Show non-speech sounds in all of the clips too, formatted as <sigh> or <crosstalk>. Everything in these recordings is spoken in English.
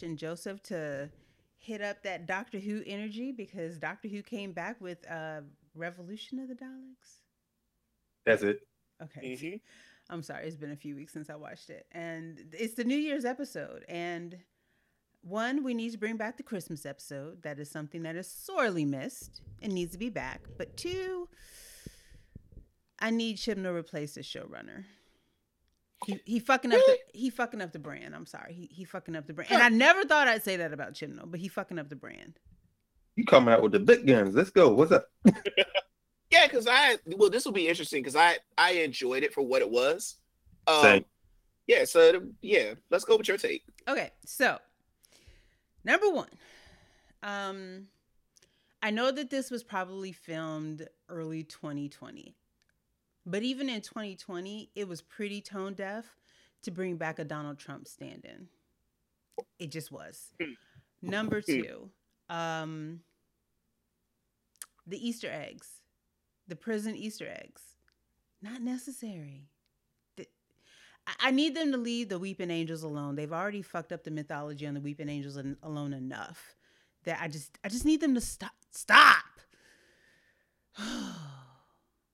Parrish and Joseph to hit up that Doctor Who energy because Doctor Who came back with uh, Revolution of the Daleks. That's it. Okay. Mm-hmm. I'm sorry, it's been a few weeks since I watched it. And it's the New Year's episode. And one, we need to bring back the Christmas episode. That is something that is sorely missed and needs to be back. But two, I need Chibnall to replace the showrunner. He, he fucking up the he fucking up the brand. I'm sorry. He he fucking up the brand. And I never thought I'd say that about Chibnall, but he fucking up the brand. You coming out with the big guns. Let's go. What's up? <laughs> Yeah, because I well, this will be interesting because I I enjoyed it for what it was. Um, Same. Yeah, so yeah, let's go with your take. Okay, so number one, um, I know that this was probably filmed early 2020, but even in 2020, it was pretty tone deaf to bring back a Donald Trump stand-in. It just was. Number two, um, the Easter eggs, the prison Easter eggs, not necessary. The- I need them to leave the Weeping Angels alone. They've already fucked up the mythology on the Weeping Angels alone enough that I just I just need them to stop. <sighs> <sighs> <sighs> Stop.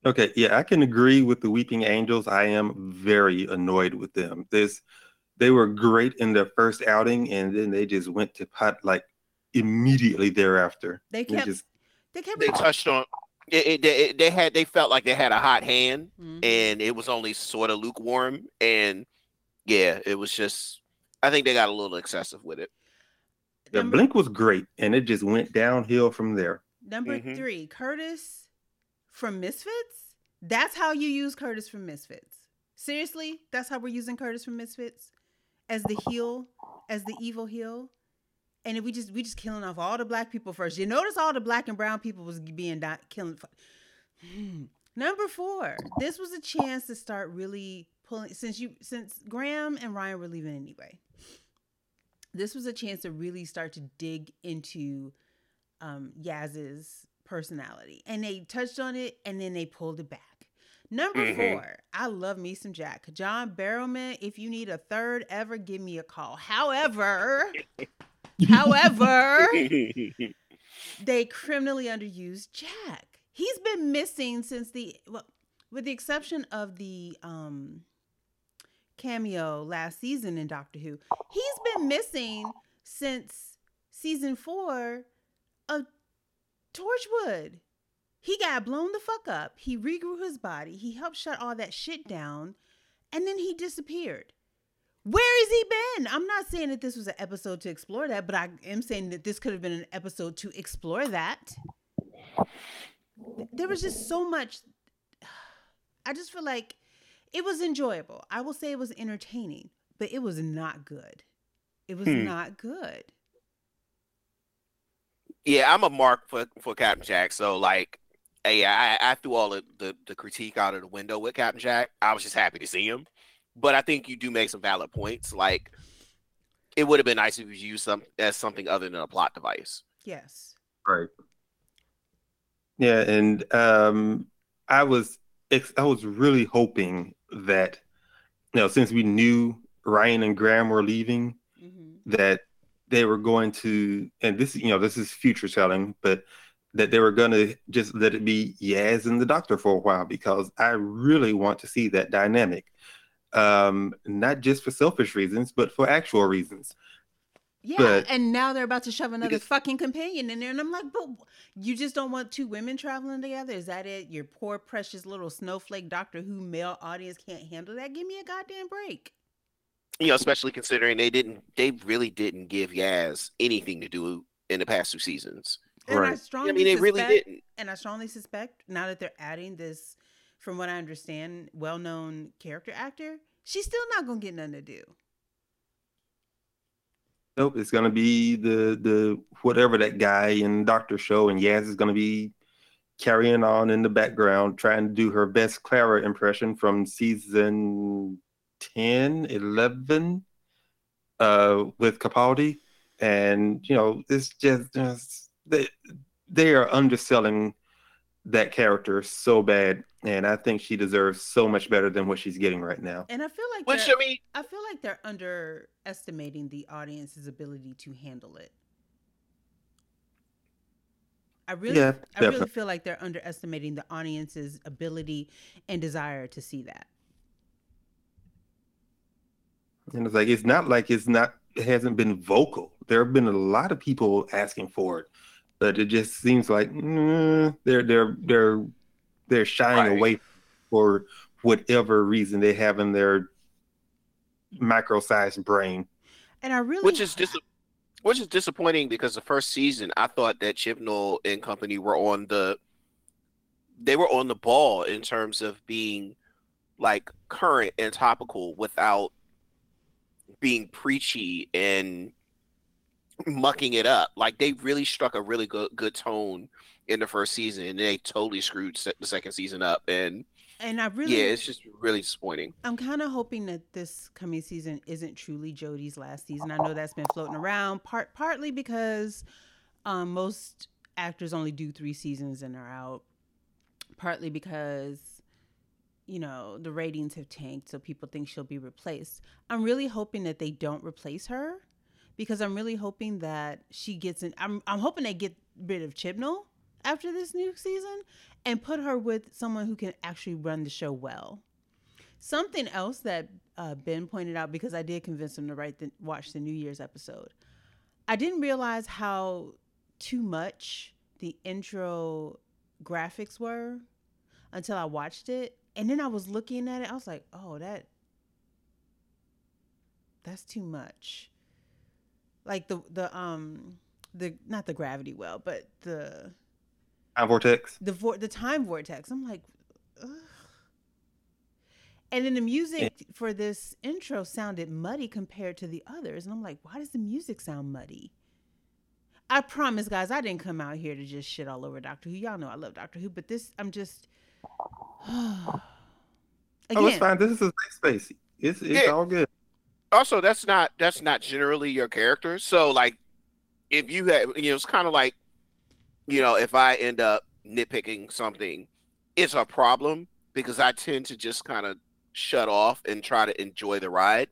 Okay, yeah, I can agree with the Weeping Angels. I am very annoyed with them. This, they were great in their first outing, and then they just went to pot like immediately thereafter. they They kept just they kept They touched on it, it, they- they had they felt like they had a hot hand Mhm. and it was only sort of lukewarm and yeah, it was just I think they got a little excessive with it. the Number- blink was great, and it just went downhill from there. Number Mhm. three, Curtis from Misfits. That's how you use Curtis from Misfits. Seriously, that's how we're using Curtis from Misfits as the heel, as the evil heel. And we just we just killing off all the black people first. You notice all the black and brown people was being di- killing. Hmm. Number four, this was a chance to start really pulling since you since Graham and Ryan were leaving anyway. This was a chance to really start to dig into um, Yaz's personality, and they touched on it, and then they pulled it back. Number Mhm. four, I love me some Jack. John Barrowman, if you need a third ever, give me a call. However, <laughs> however, <laughs> they criminally underused Jack. He's been missing since the well, with the exception of the um cameo last season in Doctor Who. He's been missing since season 4 of Torchwood. He got blown the fuck up. He regrew his body. He helped shut all that shit down and then he disappeared. Where has he been? I'm not saying that this was an episode to explore that, but I am saying that this could have been an episode to explore that. There was just so much. <sighs> I just feel like it was enjoyable. I will say it was entertaining, but it was not good. It was Hmm. not good. Yeah, I'm a mark for for Captain Jack. So like, hey, I, I threw all the, the the critique out of the window with Captain Jack. I was just happy to see him, but I think you do make some valid points. Like, it would have been nice if you used some as something other than a plot device. Yes. Right. Yeah, and um, I was ex- I was really hoping that you know since we knew Ryan and Graham were leaving hmm that they were going to and this you know this is future telling but that they were going to just let it be Yaz and the Doctor for a while because I really want to see that dynamic, um, not just for selfish reasons but for actual reasons. Yeah, But- and now they're about to shove another fucking companion in there, and I'm like, but you just don't want two women traveling together? Is that it? Your poor, precious little snowflake Doctor Who male audience can't handle that? Give me a goddamn break. You know, especially considering they didn't, they really didn't give Yaz anything to do in the past two seasons. And I Right. strongly I mean, they really suspect, didn't. and I strongly suspect now that they're adding this, from what I understand, well-known character actor, she's still not gonna get nothing to do. Nope, it's gonna be the the whatever that guy in Doctor Show, and Yaz is gonna be carrying on in the background, trying to do her best Clara impression from season 10, 11, uh, with Capaldi, and you know, it's just, just they they are underselling that character so bad, and I think she deserves so much better than what she's getting right now. And I feel like Which they're- I mean, I feel like they're underestimating the audience's ability to handle it. I really, Yeah, I really feel like they're underestimating the audience's ability and desire to see that. And it's like it's not like it's not it hasn't been vocal. There have been a lot of people asking for it, but it just seems like mm, they're they're they're they're shying Right. away for whatever reason they have in their micro-sized brain. And I really, which is dis- which is disappointing because the first season I thought that Chibnall and company were on the they were on the ball in terms of being like current and topical without being preachy and mucking it up. Like they really struck a really good good tone in the first season and they totally screwed se- the second season up and and I really, yeah, it's just really disappointing. I'm kind of hoping that this coming season isn't truly Jodie's last season. I know that's been floating around, part partly because um, most actors only do three seasons and are out. Partly because you know the ratings have tanked, so people think she'll be replaced. I'm really hoping that they don't replace her because I'm really hoping that she gets in. I'm I'm hoping they get rid of Chibnall after this new season and put her with someone who can actually run the show well. Something else that uh, Ben pointed out because I did convince him to write the, watch the New Year's episode. I didn't realize how too much the intro graphics were until I watched it, and then I was looking at it. I was like, "Oh, that that's too much." Like the the um the not the gravity well, but the Time vortex. the vor- the time vortex. I'm like, Ugh. and then the music for this intro sounded muddy compared to the others, and I'm like, why does the music sound muddy? I promise, guys, I didn't come out here to just shit all over Doctor Who. Y'all know I love Doctor Who, but this, I'm just. <sighs> Oh, it's fine. This is a safe space. It's it's Yeah. all good. also that's not that's not generally your character so like if you have, you know it's kind of like you know if i end up nitpicking something it's a problem because i tend to just kind of shut off and try to enjoy the ride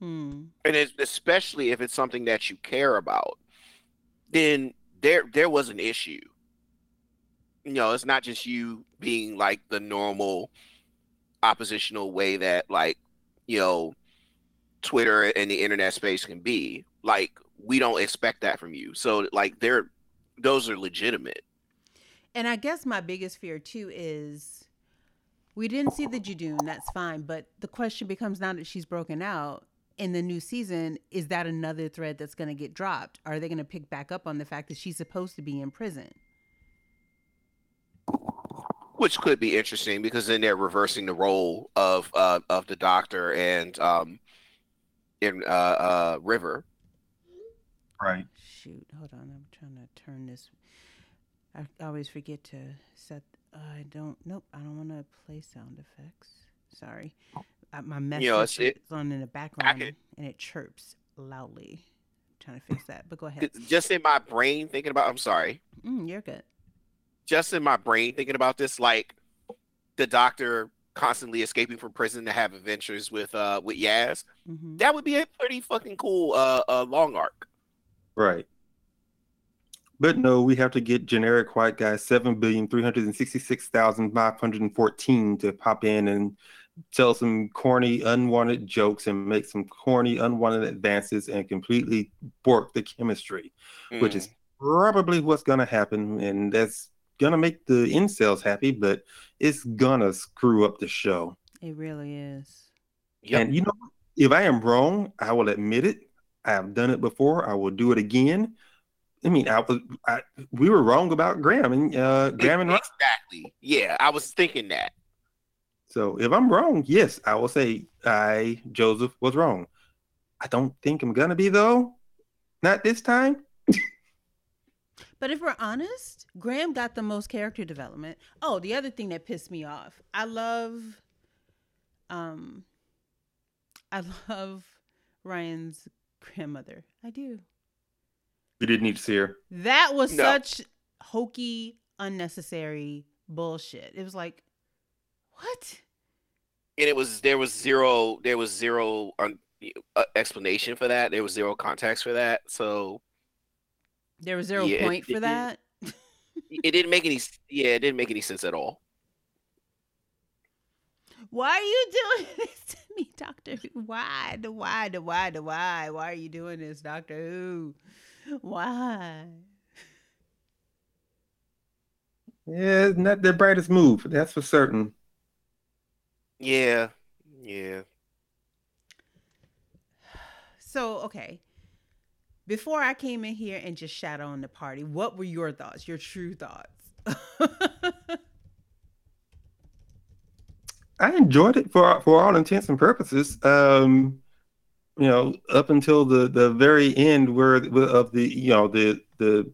hmm, and it's, especially if it's something that you care about then there there was an issue you know it's not just you being like the normal oppositional way that like you know twitter and the internet space can be like we don't expect that from you so like they're those are legitimate And I guess my biggest fear too is we didn't see the Judoon, that's fine. But the question becomes now that she's broken out in the new season, is that another thread that's going to get dropped? Are they going to pick back up on the fact that she's supposed to be in prison? Which could be interesting because then they're reversing the role of uh of the doctor and um in uh uh river Right. Shoot, hold on. I'm trying to turn this. I always forget to set. I don't. Nope. I don't want to play sound effects. Sorry. Uh, my message You know, it's- it- is on in the background could- and it chirps loudly. trying to fix that, but go ahead. just in my brain thinking about i'm sorry Mm, you're good. Just in my brain thinking about this like the doctor constantly escaping from prison to have adventures with uh with yaz hmm that would be a pretty fucking cool uh, uh long arc Right. But no, we have to get generic white guy seven billion three hundred and sixty six thousand five hundred and fourteen to pop in and tell some corny, unwanted jokes and make some corny, unwanted advances and completely bork the chemistry, which Mm. is probably what's gonna happen, and that's gonna make the incels happy, but it's gonna screw up the show. It really is. Yep. And you know, if I am wrong, I will admit it. I have done it before. I will do it again. I mean, I was I, we were wrong about Graham and uh, Graham and Ross. exactly yeah i was thinking that So if I'm wrong, yes, I will say I Joseph was wrong. I don't think I'm gonna be though. Not this time. But if we're honest, Graham got the most character development. Oh, the other thing that pissed me off. I love um I love Ryan's grandmother. I do. We didn't need to see her. That was No. such hokey, unnecessary bullshit. It was like, what? And it was there was zero there was zero um, uh, explanation for that. There was zero context for that. So There was zero Yeah, it- point for it- that. <laughs> it didn't make any yeah it didn't make any sense at all. Why are you doing <laughs> this to me, Doctor Who? Why? The why? The why? The why? Why are you doing this, Doctor Who? Why? Yeah, it's not their brightest move. That's for certain. Yeah, yeah. <sighs> So, okay. Before I came in here and just shat on the party, what were your thoughts? Your true thoughts? <laughs> I enjoyed it for for all intents and purposes. Um, you know, up until the the very end, where of the you know the the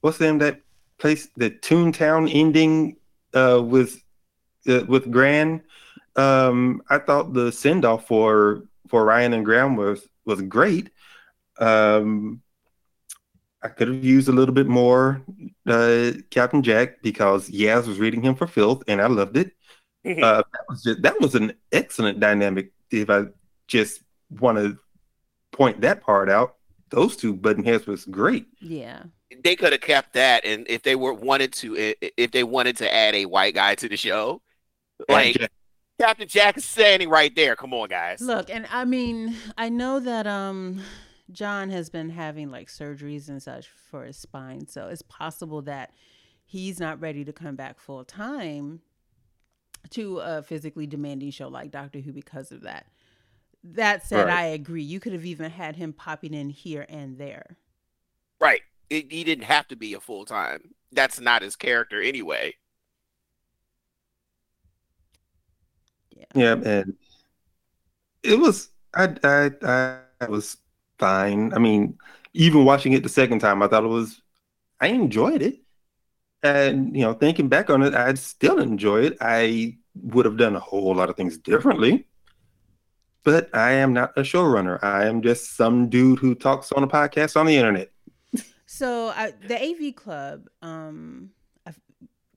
what's the name that place, the Toontown ending uh, with uh, with Gran. Um, I thought the send off for for Ryan and Graham was was great. Um, I could have used a little bit more uh, Captain Jack because Yaz was reading him for filth, and I loved it. Uh, that was just, that was an excellent dynamic. If I just want to point that part out, those two button heads was great. yeah. they could have kept that and if they were wanted to if they wanted to add a white guy to the show like Jack- captain jack is standing right there come on guys Look, and I mean, I know that um John has been having like surgeries and such for his spine, so it's possible that he's not ready to come back full time to a physically demanding show like Doctor Who because of that. That said, Right. I agree. You could have even had him popping in here and there. right it, he didn't have to be a full-time that's not his character anyway yeah, and it was I I I, I was fine. I mean, even watching it the second time, I thought it was I enjoyed it. And you know, thinking back on it, I'd still enjoy it. I would have done a whole lot of things differently. But I am not a showrunner. I am just some dude who talks on a podcast on the internet. So I, the AV Club, um, I,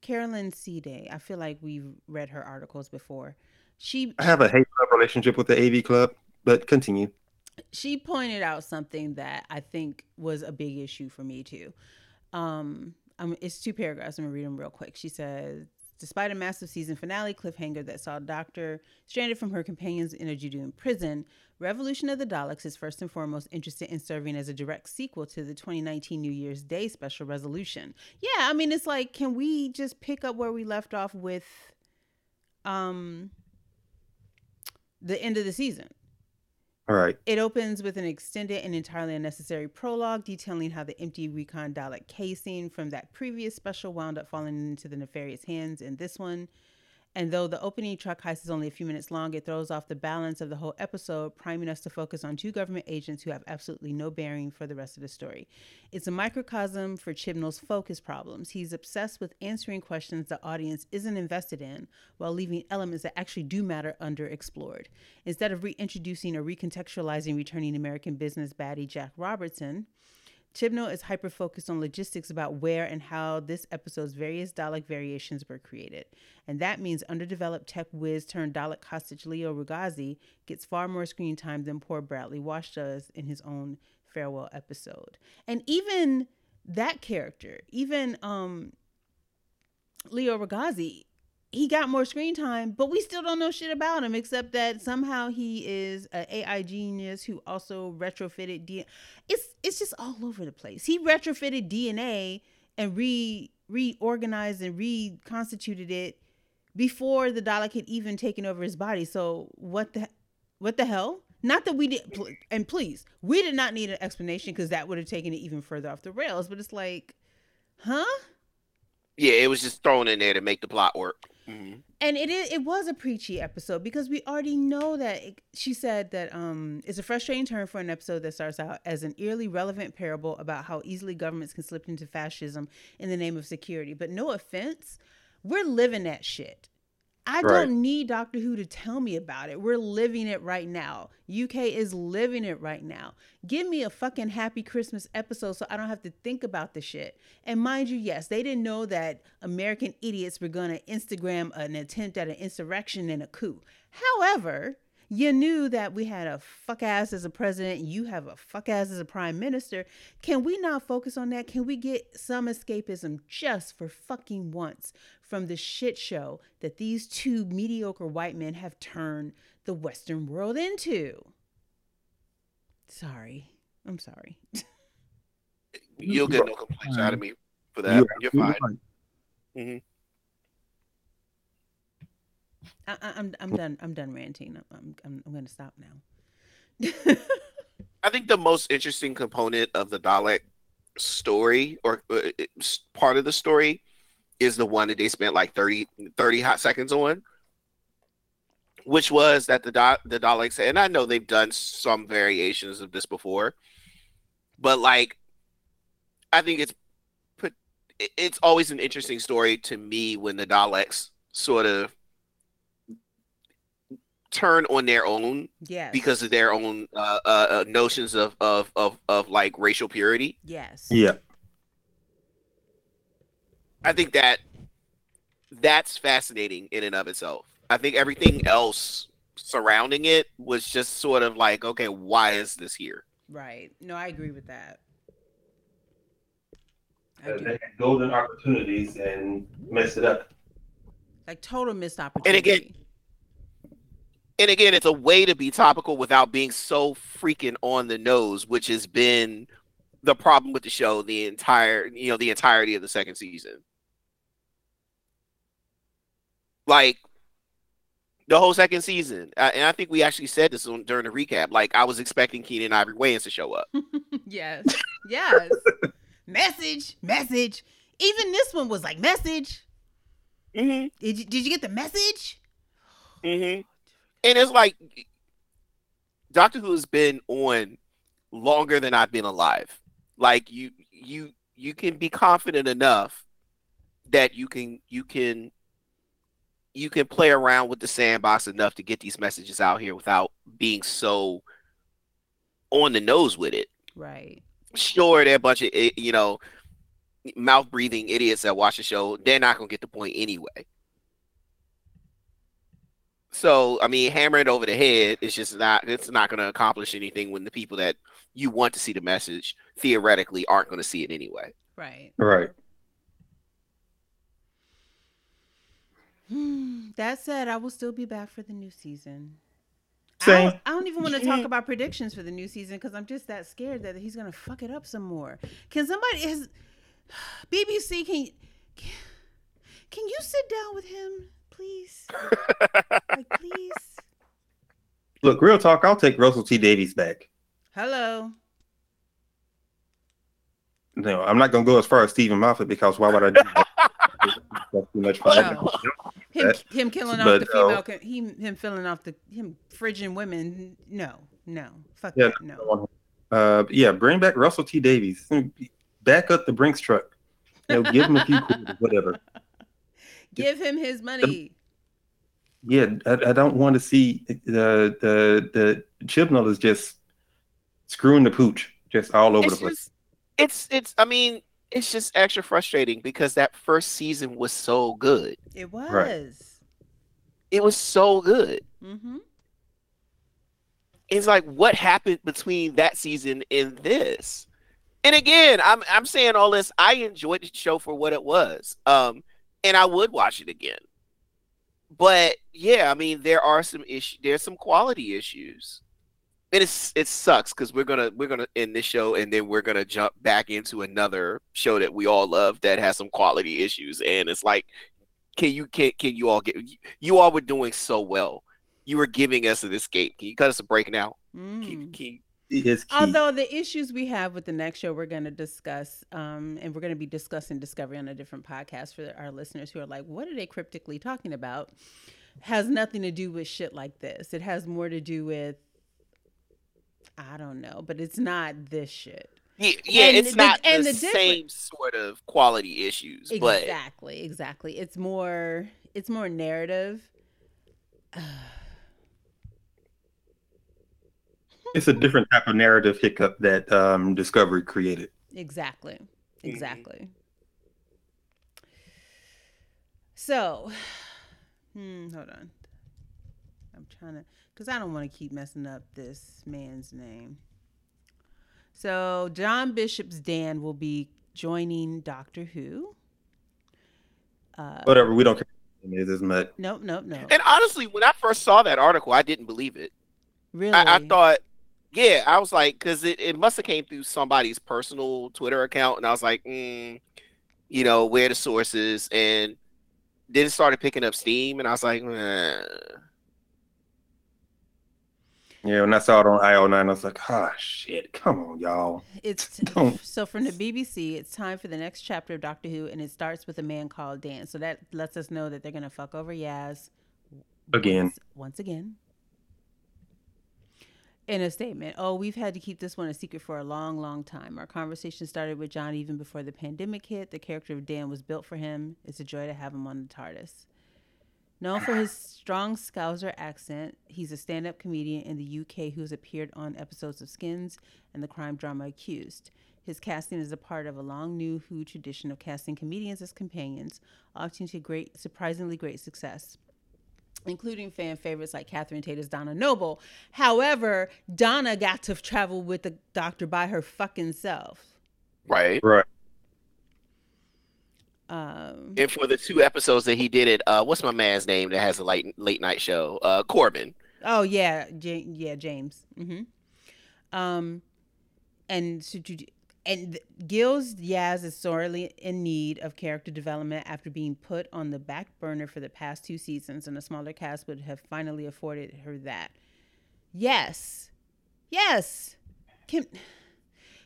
Caroline Siede. I feel like we've read her articles before. She I have a hate love relationship with the AV Club, but continue. She pointed out something that I think was a big issue for me too. Um, um, it's two paragraphs. I'm gonna read them real quick. She says, despite a massive season finale cliffhanger that saw Doctor stranded from her companions in a Judoon prison, Revolution of the Daleks is first and foremost interested in serving as a direct sequel to the 2019 New Year's Day special resolution. Yeah, I mean, it's like, can we just pick up where we left off with, um, the end of the season? All right. It opens with an extended and entirely unnecessary prologue detailing how the empty Recon Dalek casing from that previous special wound up falling into the nefarious hands in this one. And though the opening truck heist is only a few minutes long, it throws off the balance of the whole episode, priming us to focus on two government agents who have absolutely no bearing for the rest of the story. It's a microcosm for Chibnall's focus problems. He's obsessed with answering questions the audience isn't invested in while leaving elements that actually do matter underexplored. Instead of reintroducing or recontextualizing returning American business baddie Jack Robertson, Chibnall is hyper focused on logistics about where and how this episode's various Dalek variations were created. And that means underdeveloped tech whiz turned Dalek hostage Leo Rugazi gets far more screen time than poor Bradley Walsh does in his own farewell episode. And even that character, even um Leo Rugazi, he got more screen time, but we still don't know shit about him except that somehow he is an AI genius who also retrofitted DNA. It's it's just all over the place. He retrofitted DNA and re reorganized and reconstituted it before the Dalek had even taken over his body. So what the what the hell? Not that we did, and please, we did not need an explanation because that would have taken it even further off the rails. But it's like, huh? yeah it was just thrown in there to make the plot work Mhm. and it it was a preachy episode because we already know that it, she said that um it's a frustrating turn for an episode that starts out as an eerily relevant parable about how easily governments can slip into fascism in the name of security but no offense we're living that shit I Right. don't need Doctor Who to tell me about it. We're living it right now. UK is living it right now. Give me a fucking happy Christmas episode so I don't have to think about the shit. And mind you, yes, they didn't know that American idiots were going to Instagram an attempt at an insurrection and a coup. However, you knew that we had a fuck ass as a president, you have a fuck ass as a prime minister. Can we not focus on that? Can we get some escapism just for fucking once from the shit show that these two mediocre white men have turned the Western world into? Sorry. I'm sorry. <laughs> You'll get no complaints out of me for that. You're You're absolutely fine. I, I, I'm I'm done. I'm done ranting. I'm I'm, I'm going to stop now. I think the most interesting component of the Dalek story or uh, part of the story is the one that they spent like 30, 30 hot seconds on, which was that the Da- the Daleks, and I know they've done some variations of this before, but like, I think it's put, it's always an interesting story to me when the Daleks sort of turn on their own yes. because of their own uh, uh, uh, notions of, of of of like racial purity. yes. Yeah. I think that that's fascinating in and of itself. I think everything else surrounding it was just sort of like, okay, why is this here? Right. No, I agree with that. I do. they had golden opportunities and messed it up. Like total missed opportunity. And again- And again, it's a way to be topical without being so freaking on the nose, which has been the problem with the show the entire, you know, the entirety of the second season. Like the whole second season, uh, and I think we actually said this on, during the recap. Like I was expecting Keenen Ivory Wayans to show up. <laughs> yes. Yes. message. Message. Even this one was like message. Mm-hmm. Did you, did you get the message? Mm-hmm. And it's like Doctor Who has been on longer than I've been alive. Like you you you can be confident enough that you can you can you can play around with the sandbox enough to get these messages out here without being so on the nose with it. Right. Sure, they're a bunch of eh, you know mouth breathing idiots that watch the show. They're not gonna get the point anyway. So I mean, hammer it over the head. It's just not. It's not going to accomplish anything when the people that you want to see the message theoretically aren't going to see it anyway. Right. Right. <sighs> That said, I will still be back for the new season. I Same. don't, I don't even want to talk about predictions for the new season because I'm just that scared that he's gonna fuck it up some more. Can somebody is <sighs> BBC can can you sit down with him, please? <laughs> like, please. Look, real talk. I'll take Russell T Davies back. Hello. No, I'm not gonna go as far as Steven Moffat because why would I do that? That's too much fun. No. Him, him killing off the female, uh, he, him filling off the him fridging women. No, no, fuck Yeah, that, no. Uh, yeah, bring back Russell T Davies. Back up the Brinks truck. You know, give him a few quarters, whatever. <laughs> Give him his money. Yeah, I, I don't want to see the the the Chibnall is just screwing the pooch just all over It's the place. just, it's it's. I mean, it's just extra frustrating because that first season was so good. It was. It was so good. Mm-hmm. it's like what happened between that season and this and again i'm i'm saying all this i enjoyed the show for what it was um and i would watch it again but yeah i mean there are some issues there's some quality issues and it's it sucks because we're gonna we're gonna end this show and then we're gonna jump back into another show that we all love that has some quality issues and it's like can you can can you all get you all were doing so well you were giving us an escape. Can you cut us a break now? Mm. can you- It's key. Although the issues we have with the next show, we're going to discuss, um, and we're going to be discussing Discovery on a different podcast for our listeners who are like, what are they cryptically talking about? Has nothing to do with shit like this. It has more to do with, I don't know, but it's not this shit. yeah, yeah And it's the- not and the, the same sort of quality issues, but Exactly, exactly. It's more, it's more narrative. <sighs> It's a different type of narrative hiccup that um, Discovery created. Exactly. Exactly. So, <sighs> hmm, hold on. I'm trying to, because I don't want to keep messing up this man's name. So, John Bishop's Dan will be joining Doctor Who. Uh, Whatever, we don't care. what it is as much. nope, nope, no. And honestly, when I first saw that article, I didn't believe it. Really? I, I thought, yeah, I was like, because it, it must have came through somebody's personal Twitter account, and I was like, mm, you know, where the sources, and then it started picking up steam, and I was like, eh. Yeah, when I saw it on IO9, I was like, ah, shit, come on, y'all. It's <laughs> so from the BBC. It's time for the next chapter of Doctor Who, and it starts with a man called Dan. So that lets us know that they're gonna fuck over Yaz Again. once, once again. In a statement, oh, we've had to keep this one a secret for a long, long time. Our conversation started with John even before the pandemic hit. The character of Dan was built for him. It's a joy to have him on the TARDIS. Known for his strong Scouser accent, he's a stand up comedian in the UK who's appeared on episodes of Skins and the crime drama Accused. His casting is a part of a long new Who tradition of casting comedians as companions, often to great, surprisingly great success, including fan favorites like Catherine Tate's Donna Noble. However, Donna got to travel with the doctor by her fucking self. right. Right. Um, And for the two episodes that he did it, uh, what's my man's name that has a late late night show? Uh, Corden. Oh yeah, J- yeah, James. hmm Um, and and Gill's Yaz is sorely in need of character development after being put on the back burner for the past two seasons, and a smaller cast would have finally afforded her that. Yes, yes. Kim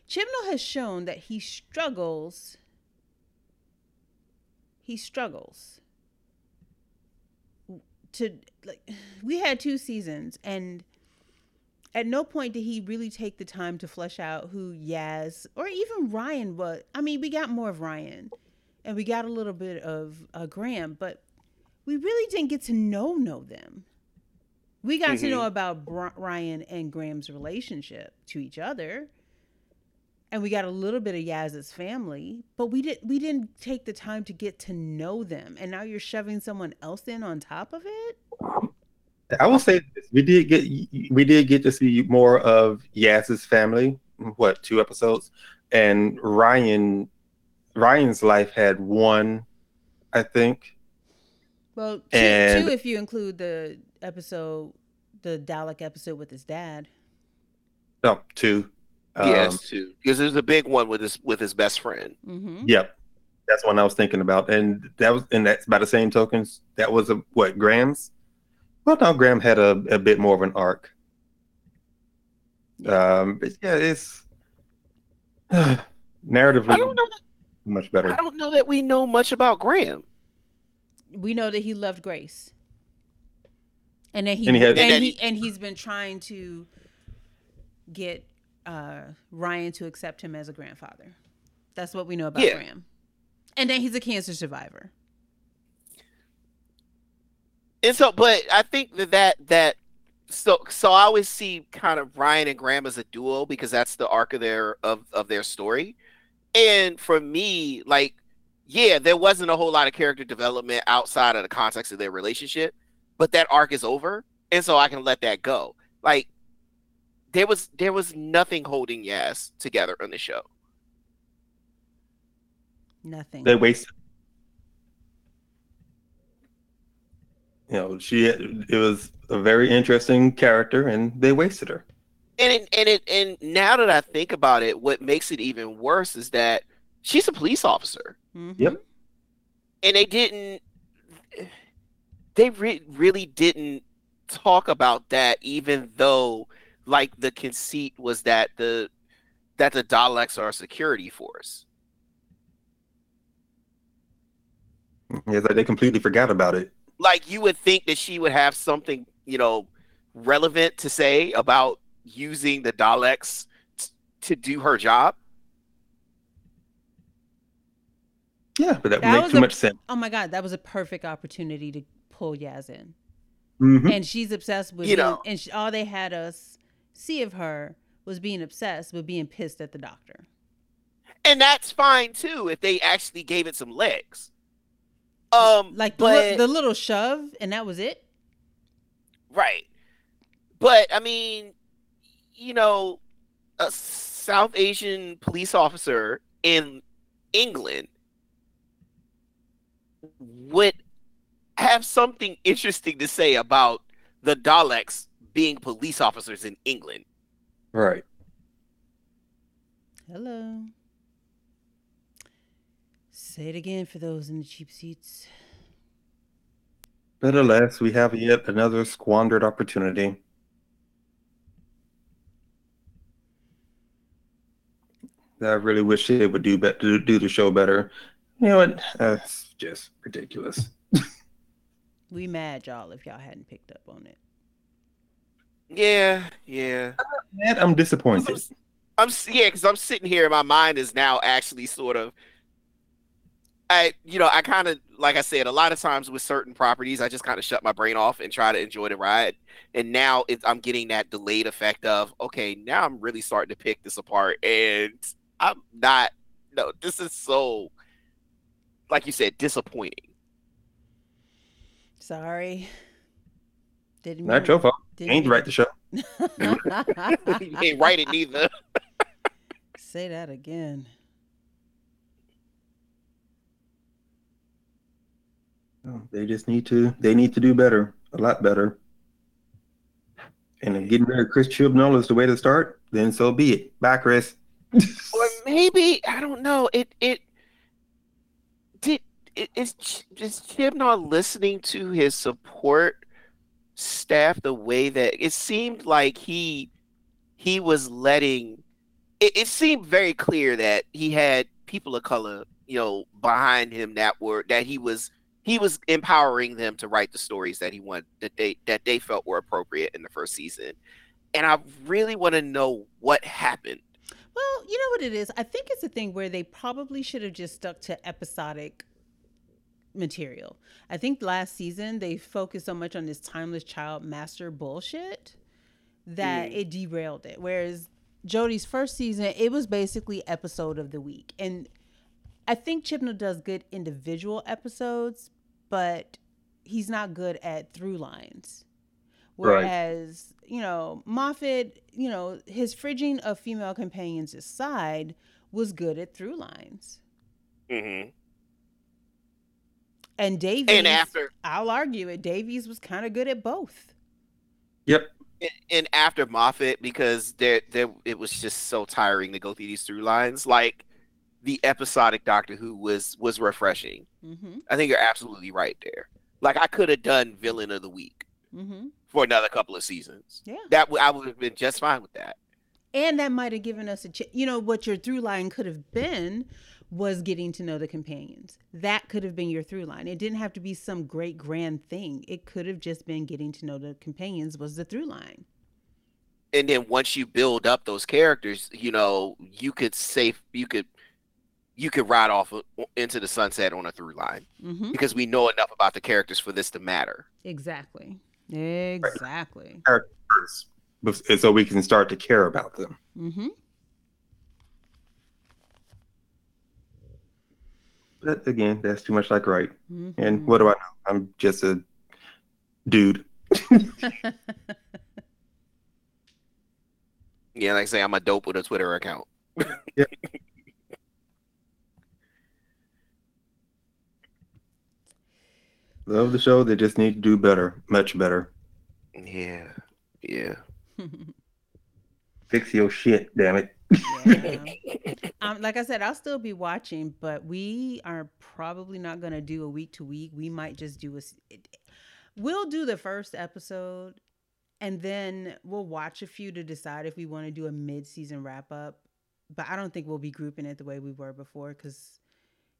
Chibnall has shown that he struggles. He struggles to like <sighs> we had two seasons and at no point did he really take the time to flesh out who Yaz or even Ryan was. I mean, we got more of Ryan and we got a little bit of uh, Graham, but we really didn't get to know know them. We got to Mhm. know about Br- Ryan and Graham's relationship to each other. And we got a little bit of Yaz's family, but we didn't. we didn't take the time to get to know them. And now you're shoving someone else in on top of it? I will say this: we did get we did get to see more of Yaz's family. What two episodes? And Ryan Ryan's life had one, I think. Well, two, And- two if you include the episode, the Dalek episode with his dad. No, two. Um, yes, too. Because there's a big one with his with his best friend. Mm-hmm. Yep, that's one I was thinking about, and that was and that's by the same tokens. That was a what Graham's. Well, no, Graham had a, a bit more of an arc. Um, but yeah, it's <sighs> narratively I don't know. That, much better. I don't know that we know much about Graham. We know that he loved Grace, and that he And and, he had- And that he he- and he's been trying to get uh, Ryan to accept him as a grandfather. That's what we know about Yeah. Graham, and then he's a cancer survivor. And so, but I think that that that so so I always see kind of Ryan and Graham as a duo because that's the arc of their of of their story. And for me, like, yeah, there wasn't a whole lot of character development outside of the context of their relationship, but that arc is over, and so I can let that go. Like, there was there was nothing holding Yaz together on the show. Nothing. They wasted. You know, she it was a very interesting character, and they wasted her. And it, and it and now that I think about it, what makes it even worse is that she's a police officer. Mhm. Yep. and they didn't they re- really didn't talk about that even though like the conceit was that the that the Daleks are a security force. Yeah, like they completely forgot about it. Like you would think that she would have something, you know, relevant to say about using the Daleks t- to do her job. Yeah, but that, That makes was too a- much sense. Oh my God, that was a perfect opportunity to pull Yaz in. Mhm. and she's obsessed with You being- know. and she, all they had us see of her was being obsessed with being pissed at the doctor. and that's fine too if they actually gave it some legs. Um, Like the, but li- the little shove, and that was it. right, but I mean, you know, a South Asian police officer in England would have something interesting to say about the Daleks being police officers in England. Right. Hello. Say it again for those in the cheap seats. But alas, we have yet another squandered opportunity. I really wish they would do bet do, do the show better. You know what? Uh, just ridiculous. <laughs> We mad y'all if y'all hadn't picked up on it. Yeah, yeah. And I'm disappointed. I'm s- yeah, because I'm sitting here, and my mind is now actually sort of. I, you know, I kind of, like I said, a lot of times with certain properties, I just kind of shut my brain off and try to enjoy the ride. And now it's, I'm getting that delayed effect of, okay, now I'm really starting to pick this apart, and I'm not. No, this is so, like you said, disappointing. Sorry. Didn't Not mean- your fault. Didn't Ain't mean- right the show. <laughs> you ain't write it neither. Say that again. They just need to. They need to do better. A lot better. And if getting rid of Chris Chibnall is the way to start, then so be it. Bye, Chris. or maybe I don't know. It it did. It, is Ch- is Chibnall listening to his support staff the way that it seemed like he he was letting? It, it seemed very clear that he had people of color, you know, behind him that were that he was he was empowering them to write the stories that he wanted that they that they felt were appropriate in the first season. And I really want to know what happened. Well, you know what it is? I think it's a thing where they probably should have just stuck to episodic material. I think last season they focused so much on this timeless child master bullshit that Mm. it derailed it. Whereas Jodie's first season, it was basically episode of the week. And I think Chibnall does good individual episodes, but he's not good at through lines. Right. Whereas, you know, Moffat, you know, his fridging of female companions aside, was good at through lines. Mm-hmm. And Davies, And after I'll argue it, Davies was kind of good at both. Yep. and after Moffat, because there there it was just so tiring to go through these through lines. Like the episodic Doctor Who was was refreshing. Mm-hmm. I think you're absolutely right there. Like I could have done Villain of the Week Mm-hmm. for another couple of seasons. Yeah. That w- I would have been just fine with that. And that might have given us a, ch- you know, what your through line could have been was getting to know the companions. That could have been your through line. It didn't have to be some great grand thing. It could have just been getting to know the companions was the through line. And then once you build up those characters, you know, you could safe you could you could ride off into the sunset on a through line Mm-hmm. because we know enough about the characters for this to matter. Exactly. Exactly. First, bef- so we can start to care about them. Mm-hmm. But again, that's too much like right. mm-hmm. And what do I know? I'm just a dude. <laughs> Yeah, like I say, I'm a dope with a Twitter account. <laughs> yeah. Love the show. They just need to do better, much better. Yeah, yeah. <laughs> Fix your shit, damn it. yeah. um, like I said, I'll still be watching, but we are probably not going to do a week to week. We might just do a. We'll do the first episode, and then we'll watch a few to decide if we want to do a mid season wrap up. But I don't think we'll be grouping it the way we were before because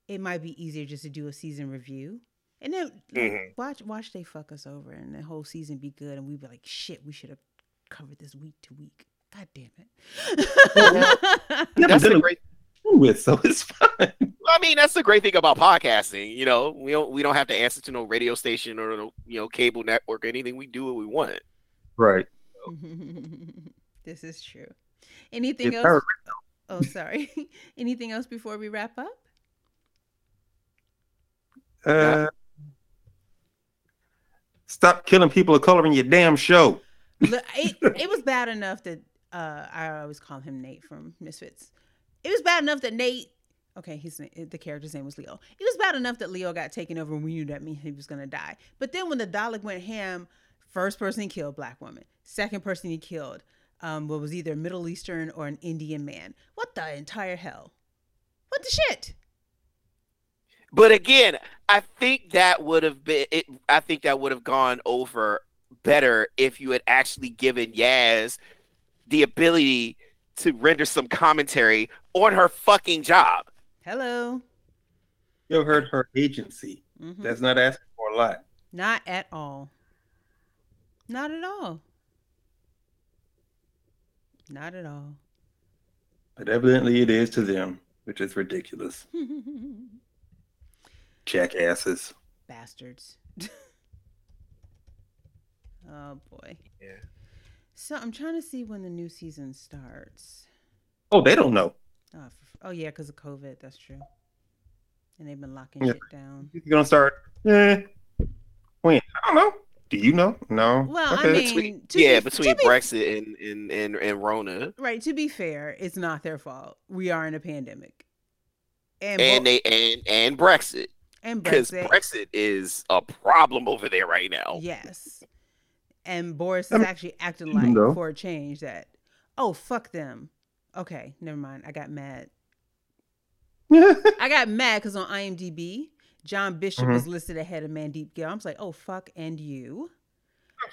it might be easier just to do a season review. And then like, Mhm. watch watch they fuck us over and the whole season be good and we be like, shit, we should have covered this week to week. God damn it. Yeah, <laughs> That's a it- great. with, so it's fine. I mean, that's the great thing about podcasting. You know, we don't we don't have to answer to no radio station or no you know cable network or anything. We do what we want. Right. <laughs> this is true. Anything It's else? her- Oh, sorry. <laughs> Anything else before we wrap up? Uh, stop killing people of color in your damn show. Look, it, it was bad enough that uh, I always call him Nate from Misfits. It was bad enough that Nate. Okay, his the character's name was Leo. It was bad enough that Leo got taken over, and we knew that mean he was gonna die. But then when the Dalek went ham, first person he killed black woman, second person he killed, um, what was either Middle Eastern or an Indian man. What the entire hell? What the shit? But again, I think that would have been it. I think that would have gone over better if you had actually given Yaz the ability to render some commentary on her fucking job. Hello. You heard her agency. Mhm. That's not asking for a lot. Not at all. Not at all. Not at all. But evidently it is to them, which is ridiculous. <laughs> Jackasses. Bastards. <laughs> oh boy. Yeah. So I'm trying to see when the new season starts. Oh, they don't know. Oh, f- oh yeah, because of COVID. That's true. And they've been locking Yeah. shit down. You're gonna start. Eh. When? I don't know. Do you know? No. Well, I mean- Between, to yeah, be- between to be- Brexit and, and and and Rona, Right. To be fair, it's not their fault. We are in a pandemic. And and bo- they and and Brexit, and because Brexit. Brexit is a problem over there right now. Yes. And Boris is actually acting like though- for a change that, oh, fuck them. Okay, never mind. I got mad. <laughs> I got mad because on IMDb, John Bishop Mhm. was listed ahead of Mandip Gill. I was like, oh, fuck, and you.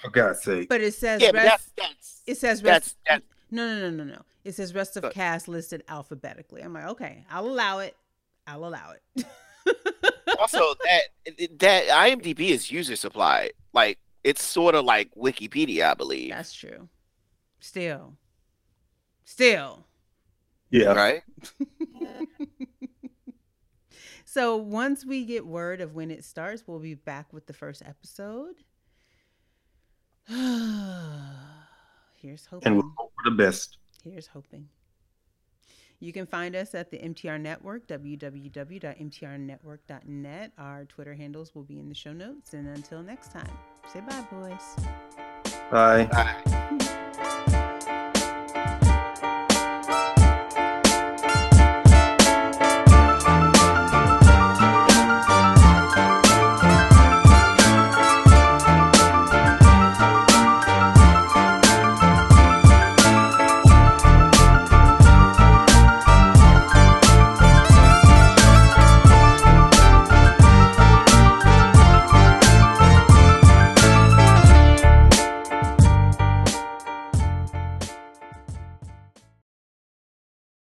For God's sake. But it says, Yeah, but rest, that's that's it says, rest, that's that's no, no, no, no, no. It says rest of But- cast listed alphabetically. I'm like, okay, I'll allow it. I'll allow it. <laughs> also that that IMDb is user supplied. Like it's sort of like Wikipedia, I believe. That's true. Still. Still. Yeah. Right? <laughs> So once we get word of when it starts, we'll be back with the first episode. <sighs> Here's hoping. And we'll hope for the best. Here's hoping. You can find us at the MTR Network, www.mtrnetwork.net. Our Twitter handles will be in the show notes. And until next time, say bye, boys. Bye. Bye.